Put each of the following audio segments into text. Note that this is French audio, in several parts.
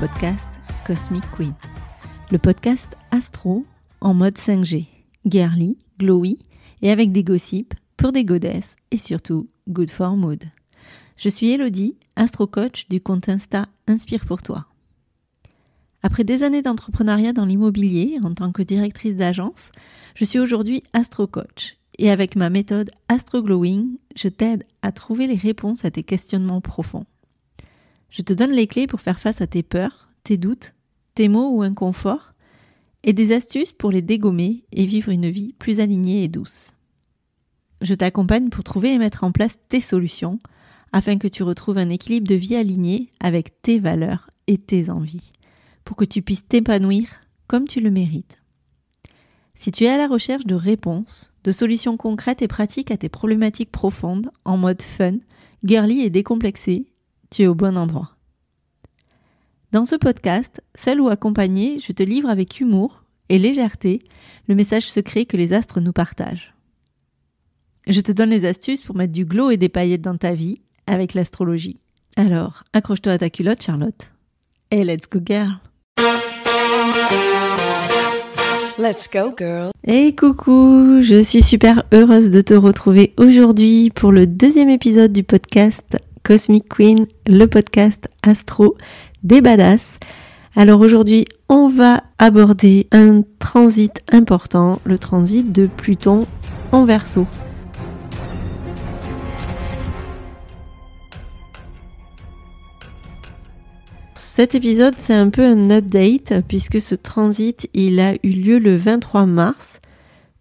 podcast Cosmic Queen. Le podcast astro en mode 5G, girly, glowy et avec des gossips pour des godesses et surtout good for mood. Je suis Elodie, astro coach du compte Insta Inspire pour toi. Après des années d'entrepreneuriat dans l'immobilier en tant que directrice d'agence, je suis aujourd'hui astro coach et avec ma méthode Astro Glowing, je t'aide à trouver les réponses à tes questionnements profonds. Je te donne les clés pour faire face à tes peurs, tes doutes, tes maux ou inconforts, et des astuces pour les dégommer et vivre une vie plus alignée et douce. Je t'accompagne pour trouver et mettre en place tes solutions afin que tu retrouves un équilibre de vie aligné avec tes valeurs et tes envies, pour que tu puisses t'épanouir comme tu le mérites. Si tu es à la recherche de réponses, de solutions concrètes et pratiques à tes problématiques profondes, en mode fun, girly et décomplexé, tu es au bon endroit. Dans ce podcast, seul ou accompagné, je te livre avec humour et légèreté le message secret que les astres nous partagent. Je te donne les astuces pour mettre du glow et des paillettes dans ta vie avec l'astrologie. Alors, accroche-toi à ta culotte, Charlotte. Et let's go, girl! Let's go, girl. Hey coucou, je suis super heureuse de te retrouver aujourd'hui pour le deuxième épisode du podcast Cosmic Queen, le podcast astro des badass. Alors aujourd'hui, on va aborder un transit important, le transit de Pluton en verso. Cet épisode, c'est un peu un update puisque ce transit, il a eu lieu le 23 mars.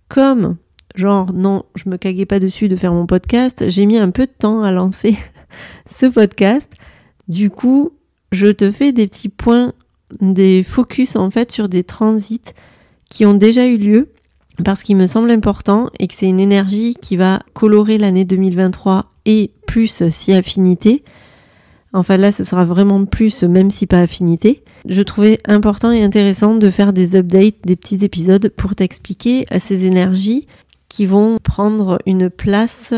Comme, genre, non, je me caguais pas dessus de faire mon podcast, j'ai mis un peu de temps à lancer ce podcast. Du coup, je te fais des petits points, des focus en fait sur des transits qui ont déjà eu lieu parce qu'il me semble important et que c'est une énergie qui va colorer l'année 2023 et plus si affinité. Enfin là, ce sera vraiment plus, même si pas affinité. Je trouvais important et intéressant de faire des updates, des petits épisodes pour t'expliquer ces énergies qui vont prendre une place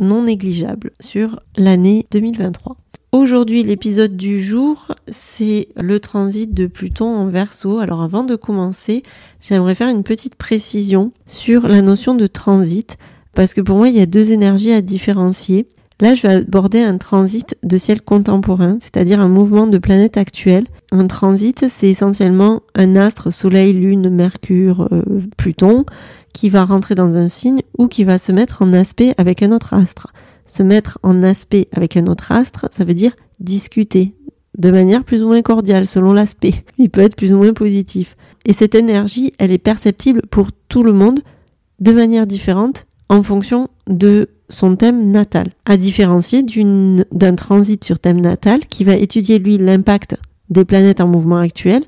non négligeable sur l'année 2023. Aujourd'hui, l'épisode du jour, c'est le transit de Pluton en verso. Alors avant de commencer, j'aimerais faire une petite précision sur la notion de transit, parce que pour moi, il y a deux énergies à différencier. Là, je vais aborder un transit de ciel contemporain, c'est-à-dire un mouvement de planète actuelle. Un transit, c'est essentiellement un astre, Soleil, Lune, Mercure, euh, Pluton, qui va rentrer dans un signe ou qui va se mettre en aspect avec un autre astre. Se mettre en aspect avec un autre astre, ça veut dire discuter de manière plus ou moins cordiale selon l'aspect. Il peut être plus ou moins positif. Et cette énergie, elle est perceptible pour tout le monde de manière différente en fonction de son thème natal, à différencier d'un transit sur thème natal qui va étudier lui l'impact des planètes en mouvement actuel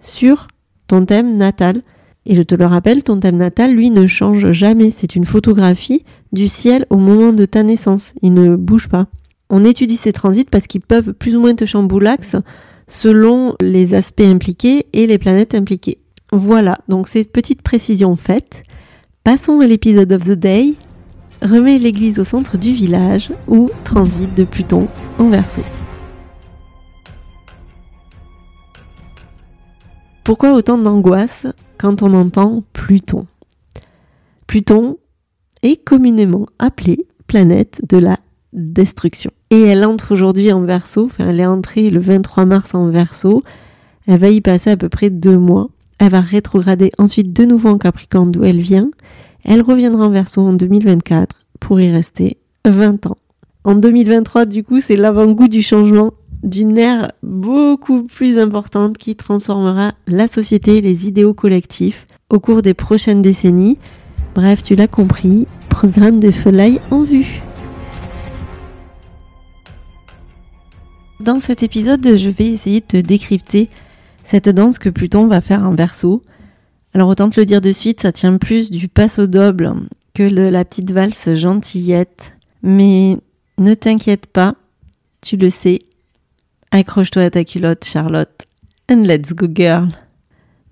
sur ton thème natal. Et je te le rappelle, ton thème natal, lui, ne change jamais. C'est une photographie du ciel au moment de ta naissance. Il ne bouge pas. On étudie ces transits parce qu'ils peuvent plus ou moins te chamboulax selon les aspects impliqués et les planètes impliquées. Voilà, donc ces petites précisions faites. Passons à l'épisode of the day remet l'église au centre du village ou transit de Pluton en verso. Pourquoi autant d'angoisse quand on entend Pluton? Pluton est communément appelée planète de la destruction. Et elle entre aujourd'hui en verso, enfin elle est entrée le 23 mars en verso, elle va y passer à peu près deux mois. Elle va rétrograder ensuite de nouveau en Capricorne d'où elle vient elle reviendra en verso en 2024 pour y rester 20 ans. En 2023, du coup, c'est l'avant-goût du changement d'une ère beaucoup plus importante qui transformera la société et les idéaux collectifs au cours des prochaines décennies. Bref, tu l'as compris, programme de Folaille en vue. Dans cet épisode, je vais essayer de te décrypter cette danse que Pluton va faire en verso, alors autant te le dire de suite, ça tient plus du passo double que de la petite valse gentillette. Mais ne t'inquiète pas, tu le sais. Accroche-toi à ta culotte, Charlotte. And let's go, girl.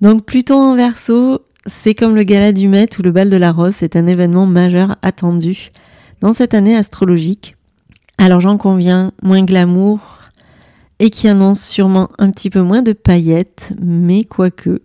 Donc Pluton en verso, c'est comme le gala du Met ou le bal de la Rose, c'est un événement majeur attendu dans cette année astrologique. Alors j'en conviens, moins glamour, et qui annonce sûrement un petit peu moins de paillettes, mais quoique.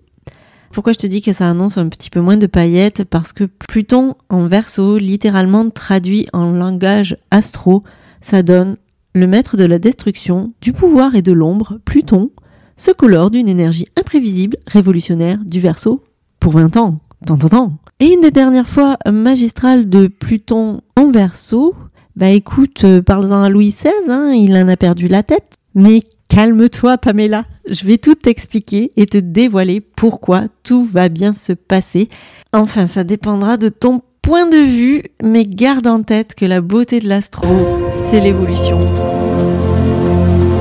Pourquoi je te dis que ça annonce un petit peu moins de paillettes Parce que Pluton en verso, littéralement traduit en langage astro, ça donne le maître de la destruction, du pouvoir et de l'ombre, Pluton, se colore d'une énergie imprévisible, révolutionnaire du verso pour 20 ans. Tant, tant, tant. Et une des dernières fois magistrales de Pluton en verso, bah écoute, euh, parle-en à Louis XVI, hein, il en a perdu la tête. Mais calme-toi, Pamela. Je vais tout t'expliquer et te dévoiler pourquoi tout va bien se passer. Enfin, ça dépendra de ton point de vue, mais garde en tête que la beauté de l'astro, c'est l'évolution.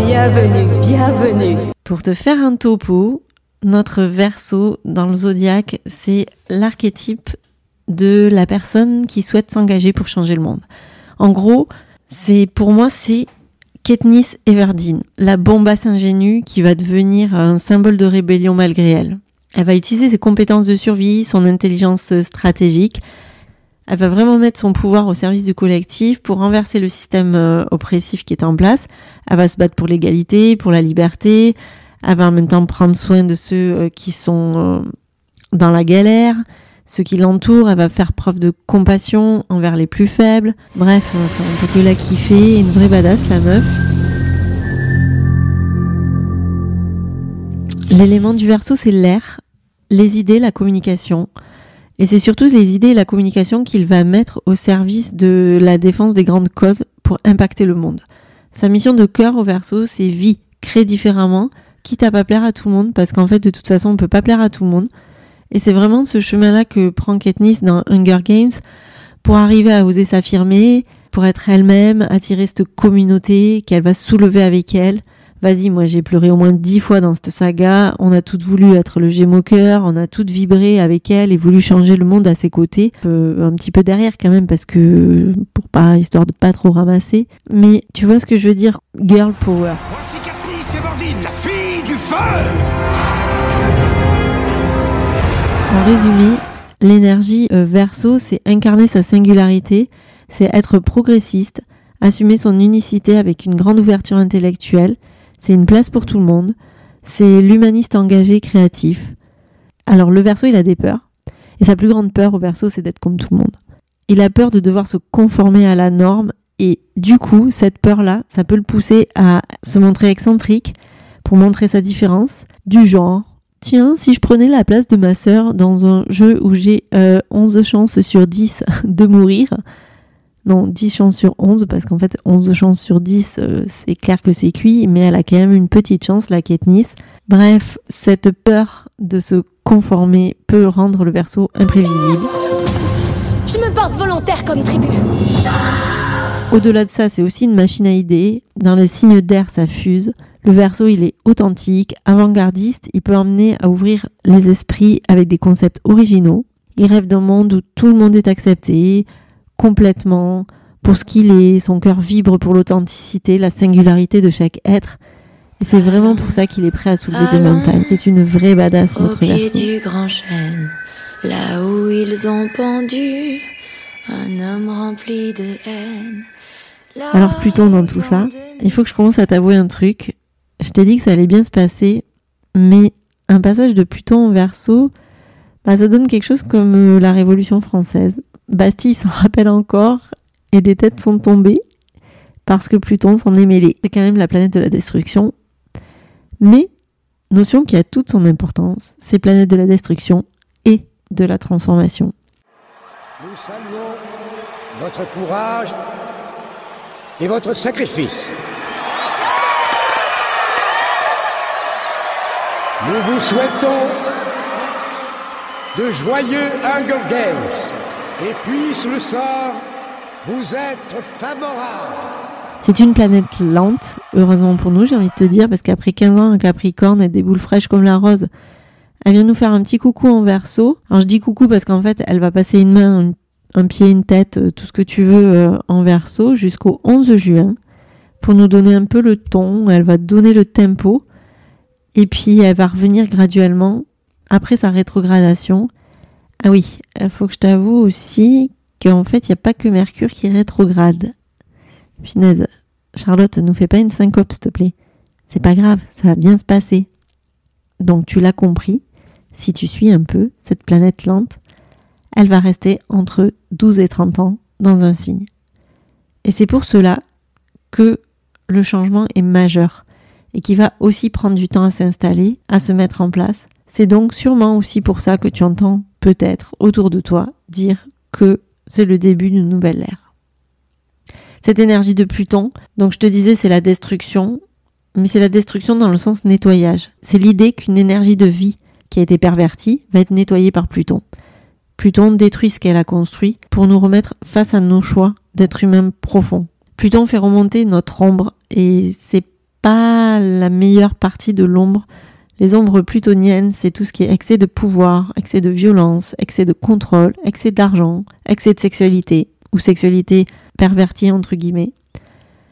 Bienvenue, bienvenue. Pour te faire un topo, notre verso dans le zodiaque, c'est l'archétype de la personne qui souhaite s'engager pour changer le monde. En gros, c'est pour moi c'est Katniss Everdeen, la bombasse ingénue qui va devenir un symbole de rébellion malgré elle. Elle va utiliser ses compétences de survie, son intelligence stratégique. Elle va vraiment mettre son pouvoir au service du collectif pour renverser le système euh, oppressif qui est en place. Elle va se battre pour l'égalité, pour la liberté, elle va en même temps prendre soin de ceux euh, qui sont euh, dans la galère, ceux qui l'entourent, elle va faire preuve de compassion envers les plus faibles. Bref, on peut la kiffer, une vraie badass la meuf. L'élément du verso, c'est l'air, les idées, la communication. Et c'est surtout les idées et la communication qu'il va mettre au service de la défense des grandes causes pour impacter le monde. Sa mission de cœur au verso, c'est vie, créer différemment, quitte à pas plaire à tout le monde, parce qu'en fait, de toute façon, on peut pas plaire à tout le monde. Et c'est vraiment ce chemin-là que prend Katniss dans Hunger Games pour arriver à oser s'affirmer, pour être elle-même, attirer cette communauté qu'elle va soulever avec elle. Vas-y, moi j'ai pleuré au moins dix fois dans cette saga. On a toutes voulu être le gémeau cœur, on a toutes vibré avec elle et voulu changer le monde à ses côtés. Un petit peu derrière quand même parce que pour pas histoire de pas trop ramasser. Mais tu vois ce que je veux dire, girl power. Voici Katniss Everdeen, la fille du feu En résumé, l'énergie euh, verso, c'est incarner sa singularité, c'est être progressiste, assumer son unicité avec une grande ouverture intellectuelle, c'est une place pour tout le monde, c'est l'humaniste engagé créatif. Alors le verso, il a des peurs, et sa plus grande peur au verso, c'est d'être comme tout le monde. Il a peur de devoir se conformer à la norme, et du coup, cette peur-là, ça peut le pousser à se montrer excentrique pour montrer sa différence, du genre, Tiens, si je prenais la place de ma sœur dans un jeu où j'ai euh, 11 chances sur 10 de mourir, non, 10 chances sur 11, parce qu'en fait, 11 chances sur 10, euh, c'est clair que c'est cuit, mais elle a quand même une petite chance, la Katniss. Bref, cette peur de se conformer peut rendre le verso imprévisible. Je me porte volontaire comme tribu. Au-delà de ça, c'est aussi une machine à idées. Dans les signes d'air, ça fuse. Le verso, il est authentique, avant-gardiste, il peut emmener à ouvrir les esprits avec des concepts originaux. Il rêve d'un monde où tout le monde est accepté, complètement, pour ce qu'il est, son cœur vibre pour l'authenticité, la singularité de chaque être. Et c'est vraiment pour ça qu'il est prêt à soulever des montagnes. C'est une vraie badass, Au notre pied verso. du grand chêne, là où ils ont pendu un homme rempli de haine. Là Alors Pluton dans tout ça, il faut que je commence à t'avouer un truc. Je t'ai dit que ça allait bien se passer, mais un passage de Pluton en verso, bah, ça donne quelque chose comme euh, la Révolution française. Bastille s'en rappelle encore, et des têtes sont tombées, parce que Pluton s'en est mêlé. C'est quand même la planète de la destruction. Mais, notion qui a toute son importance, c'est planète de la destruction et de la transformation. Nous saluons votre courage et votre sacrifice. Nous vous souhaitons de joyeux Hunger Games et puisse le sort vous être favorable. C'est une planète lente, heureusement pour nous, j'ai envie de te dire, parce qu'après 15 ans, un Capricorne et des boules fraîches comme la rose, elle vient nous faire un petit coucou en verso. Alors je dis coucou parce qu'en fait, elle va passer une main, un, un pied, une tête, euh, tout ce que tu veux euh, en verso jusqu'au 11 juin pour nous donner un peu le ton, elle va donner le tempo et puis elle va revenir graduellement après sa rétrogradation. Ah oui, il faut que je t'avoue aussi qu'en fait, il n'y a pas que Mercure qui rétrograde. Punaise, Charlotte, nous fais pas une syncope, s'il te plaît. C'est pas grave, ça va bien se passer. Donc tu l'as compris, si tu suis un peu cette planète lente, elle va rester entre 12 et 30 ans dans un signe. Et c'est pour cela que le changement est majeur et qui va aussi prendre du temps à s'installer, à se mettre en place. C'est donc sûrement aussi pour ça que tu entends peut-être autour de toi dire que c'est le début d'une nouvelle ère. Cette énergie de Pluton, donc je te disais c'est la destruction, mais c'est la destruction dans le sens nettoyage. C'est l'idée qu'une énergie de vie qui a été pervertie va être nettoyée par Pluton. Pluton détruit ce qu'elle a construit pour nous remettre face à nos choix d'être humain profond. Pluton fait remonter notre ombre et c'est la meilleure partie de l'ombre. Les ombres plutoniennes, c'est tout ce qui est excès de pouvoir, excès de violence, excès de contrôle, excès d'argent, excès de sexualité ou sexualité pervertie entre guillemets.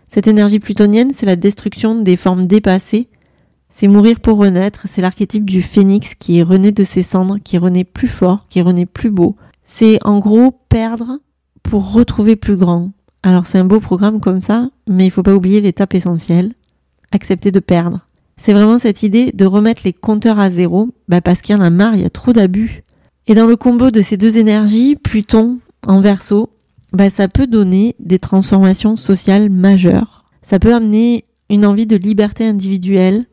Cette énergie plutonienne, c'est la destruction des formes dépassées, c'est mourir pour renaître, c'est l'archétype du phénix qui renaît de ses cendres, qui renaît plus fort, qui renaît plus beau. C'est en gros perdre pour retrouver plus grand. Alors c'est un beau programme comme ça, mais il faut pas oublier l'étape essentielle, accepter de perdre. C'est vraiment cette idée de remettre les compteurs à zéro, bah parce qu'il y en a marre, il y a trop d'abus. Et dans le combo de ces deux énergies, Pluton en verso, bah ça peut donner des transformations sociales majeures. Ça peut amener une envie de liberté individuelle.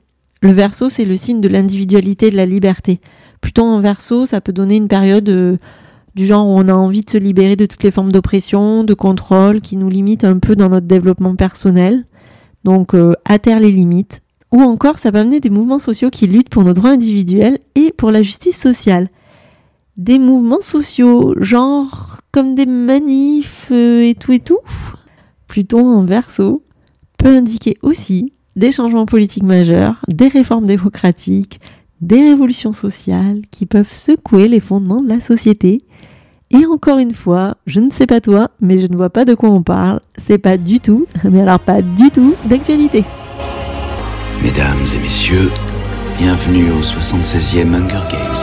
Le verso, c'est le signe de l'individualité et de la liberté. Pluton en verso, ça peut donner une période euh, du genre où on a envie de se libérer de toutes les formes d'oppression, de contrôle qui nous limitent un peu dans notre développement personnel. Donc euh, à terre les limites. Ou encore ça peut amener des mouvements sociaux qui luttent pour nos droits individuels et pour la justice sociale. Des mouvements sociaux, genre comme des manifs euh, et tout et tout. Pluton en verso peut indiquer aussi des changements politiques majeurs, des réformes démocratiques, des révolutions sociales qui peuvent secouer les fondements de la société et encore une fois, je ne sais pas toi, mais je ne vois pas de quoi on parle. C'est pas du tout, mais alors pas du tout d'actualité. Mesdames et messieurs, bienvenue au 76e Hunger Games.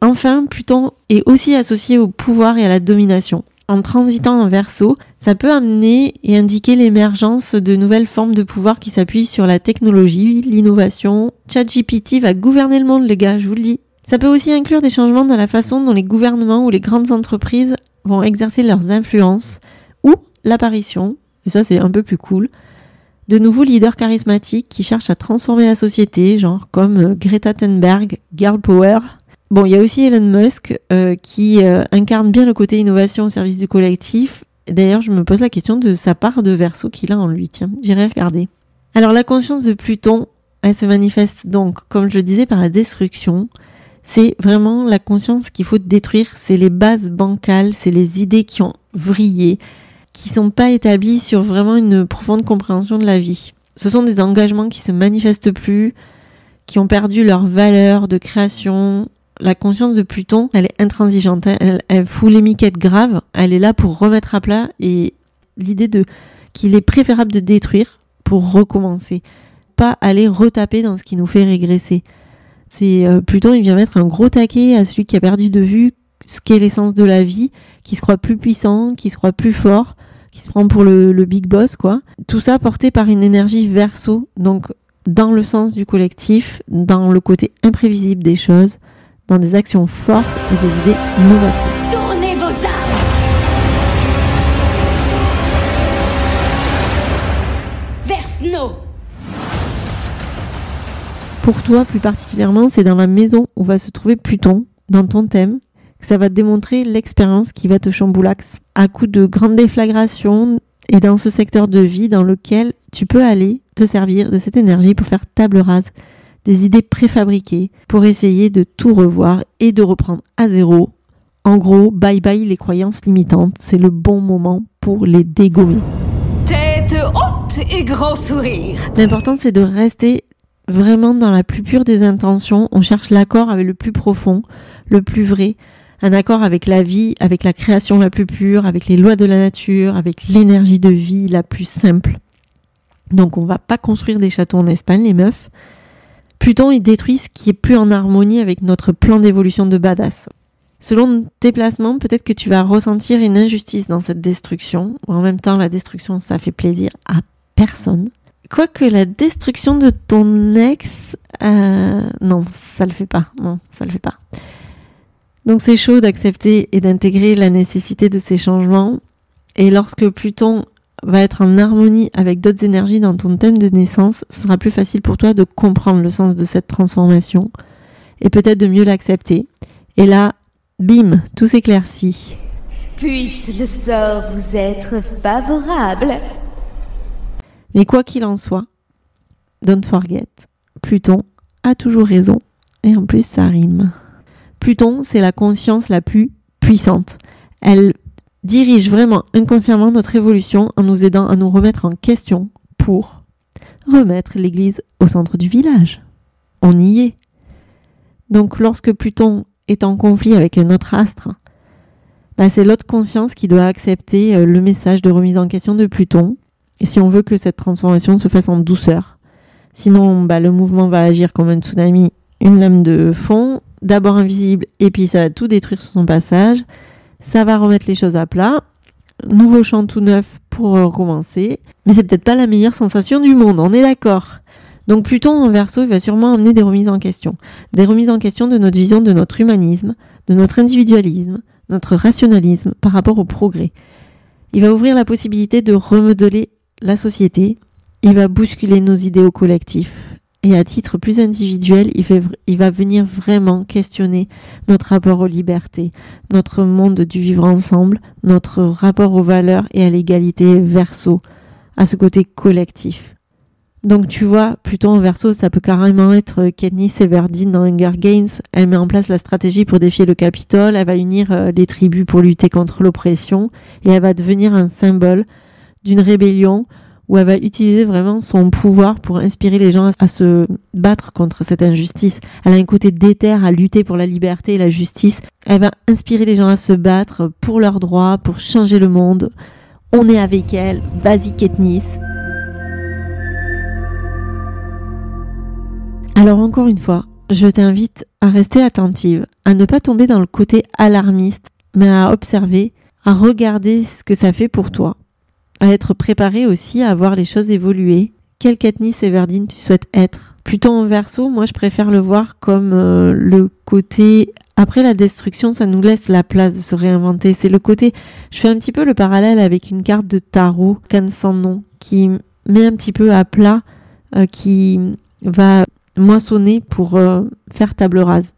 Enfin, Pluton est aussi associé au pouvoir et à la domination. En transitant en verso, ça peut amener et indiquer l'émergence de nouvelles formes de pouvoir qui s'appuient sur la technologie, l'innovation. ChatGPT va gouverner le monde, les gars, je vous le dis. Ça peut aussi inclure des changements dans la façon dont les gouvernements ou les grandes entreprises vont exercer leurs influences ou l'apparition, et ça c'est un peu plus cool, de nouveaux leaders charismatiques qui cherchent à transformer la société, genre comme euh, Greta Thunberg, Girl Power. Bon, il y a aussi Elon Musk euh, qui euh, incarne bien le côté innovation au service du collectif. D'ailleurs, je me pose la question de sa part de verso qu'il a en lui. Tiens, j'irai regarder. Alors, la conscience de Pluton, elle se manifeste donc, comme je le disais, par la destruction, c'est vraiment la conscience qu'il faut détruire, c'est les bases bancales, c'est les idées qui ont vrillé, qui sont pas établies sur vraiment une profonde compréhension de la vie. Ce sont des engagements qui se manifestent plus, qui ont perdu leur valeur de création. La conscience de Pluton, elle est intransigeante, hein. elle, elle fout les miquettes graves, elle est là pour remettre à plat et l'idée de qu'il est préférable de détruire pour recommencer, pas aller retaper dans ce qui nous fait régresser. C'est euh, il vient mettre un gros taquet à celui qui a perdu de vue ce qu'est l'essence de la vie, qui se croit plus puissant, qui se croit plus fort, qui se prend pour le, le big boss, quoi. Tout ça porté par une énergie verso, donc dans le sens du collectif, dans le côté imprévisible des choses, dans des actions fortes et des idées novatrices. Pour toi, plus particulièrement, c'est dans la maison où va se trouver Pluton, dans ton thème, que ça va te démontrer l'expérience qui va te chamboulax à coup de grandes déflagrations et dans ce secteur de vie dans lequel tu peux aller te servir de cette énergie pour faire table rase des idées préfabriquées, pour essayer de tout revoir et de reprendre à zéro. En gros, bye bye les croyances limitantes, c'est le bon moment pour les dégommer. Tête haute et grand sourire. L'important c'est de rester vraiment dans la plus pure des intentions. On cherche l'accord avec le plus profond, le plus vrai. Un accord avec la vie, avec la création la plus pure, avec les lois de la nature, avec l'énergie de vie la plus simple. Donc on va pas construire des châteaux en Espagne, les meufs. Pluton, il détruit ce qui est plus en harmonie avec notre plan d'évolution de badass. Selon tes placements, peut-être que tu vas ressentir une injustice dans cette destruction. En même temps, la destruction, ça fait plaisir à personne. Quoique la destruction de ton ex, euh, non, ça le fait pas. Non, ça le fait pas. Donc c'est chaud d'accepter et d'intégrer la nécessité de ces changements. Et lorsque Pluton va être en harmonie avec d'autres énergies dans ton thème de naissance, ce sera plus facile pour toi de comprendre le sens de cette transformation et peut-être de mieux l'accepter. Et là, bim, tout s'éclaircit. Puisse le sort vous être favorable. Mais quoi qu'il en soit, don't forget, Pluton a toujours raison. Et en plus, ça rime. Pluton, c'est la conscience la plus puissante. Elle dirige vraiment inconsciemment notre évolution en nous aidant à nous remettre en question pour remettre l'Église au centre du village. On y est. Donc lorsque Pluton est en conflit avec un autre astre, bah, c'est l'autre conscience qui doit accepter euh, le message de remise en question de Pluton. Et si on veut que cette transformation se fasse en douceur, sinon bah, le mouvement va agir comme un tsunami, une lame de fond, d'abord invisible, et puis ça va tout détruire sur son passage ça va remettre les choses à plat. Nouveau chant tout neuf pour recommencer. Mais c'est peut-être pas la meilleure sensation du monde, on est d'accord. Donc Pluton en verso, il va sûrement amener des remises en question. Des remises en question de notre vision de notre humanisme, de notre individualisme, notre rationalisme par rapport au progrès. Il va ouvrir la possibilité de remodeler la société. Il va bousculer nos idéaux collectifs. Et à titre plus individuel, il, va venir vraiment questionner notre rapport aux libertés, notre monde du vivre ensemble, notre rapport aux valeurs et à l'égalité verso, à ce côté collectif. Donc tu vois, plutôt en verso, ça peut carrément être Katniss Everdeen dans Hunger Games. Elle met en place la stratégie pour défier le Capitole, elle va unir euh, les tribus pour lutter contre l'oppression, et elle va devenir un symbole d'une rébellion où elle va utiliser vraiment son pouvoir pour inspirer les gens à, se battre contre cette injustice. Elle a un côté déter à lutter pour la liberté et la justice. Elle va inspirer les gens à se battre pour leurs droits, pour changer le monde. On est avec elle. Vas-y, Katniss. Alors encore une fois, je t'invite à rester attentive, à ne pas tomber dans le côté alarmiste, mais à observer, à regarder ce que ça fait pour toi à être préparé aussi à voir les choses évoluer. Quelle Katniss Everdeen tu souhaites être? Plutôt en verso, moi je préfère le voir comme euh, le côté après la destruction, ça nous laisse la place de se réinventer. C'est le côté, je fais un petit peu le parallèle avec une carte de tarot, canne sans nom, qui met un petit peu à plat, euh, qui va moissonner pour euh, faire table rase.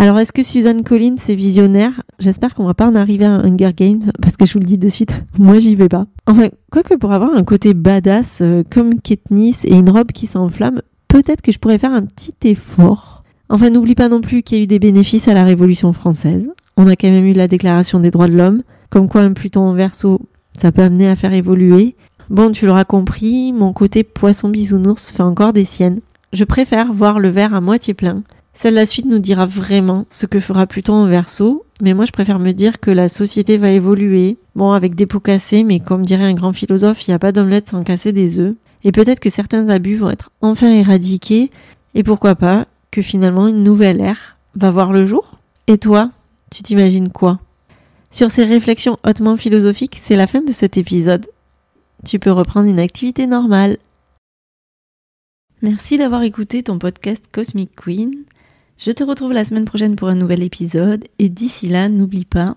Alors, est-ce que Suzanne Collins est visionnaire? J'espère qu'on va pas en arriver à Hunger Games, parce que je vous le dis de suite, moi j'y vais pas. Enfin, quoique pour avoir un côté badass euh, comme Katniss et une robe qui s'enflamme, peut-être que je pourrais faire un petit effort. Enfin, n'oublie pas non plus qu'il y a eu des bénéfices à la Révolution française. On a quand même eu la Déclaration des droits de l'homme, comme quoi un Pluton en verso, ça peut amener à faire évoluer. Bon, tu l'auras compris, mon côté poisson bisounours fait encore des siennes. Je préfère voir le verre à moitié plein celle la suite nous dira vraiment ce que fera Pluton en verso, mais moi je préfère me dire que la société va évoluer, bon avec des pots cassés, mais comme dirait un grand philosophe, il n'y a pas d'omelette sans casser des œufs, et peut-être que certains abus vont être enfin éradiqués, et pourquoi pas que finalement une nouvelle ère va voir le jour Et toi, tu t'imagines quoi? Sur ces réflexions hautement philosophiques, c'est la fin de cet épisode. Tu peux reprendre une activité normale. Merci d'avoir écouté ton podcast Cosmic Queen. Je te retrouve la semaine prochaine pour un nouvel épisode et d'ici là, n'oublie pas,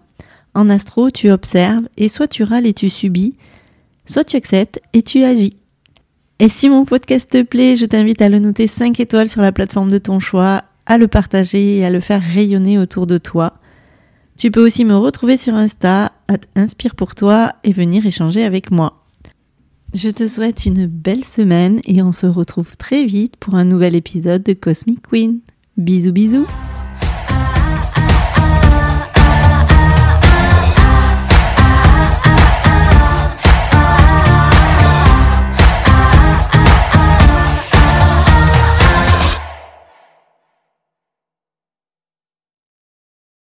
en astro, tu observes et soit tu râles et tu subis, soit tu acceptes et tu agis. Et si mon podcast te plaît, je t'invite à le noter 5 étoiles sur la plateforme de ton choix, à le partager et à le faire rayonner autour de toi. Tu peux aussi me retrouver sur Insta, à Inspire pour toi et venir échanger avec moi. Je te souhaite une belle semaine et on se retrouve très vite pour un nouvel épisode de Cosmic Queen. Bisous bisous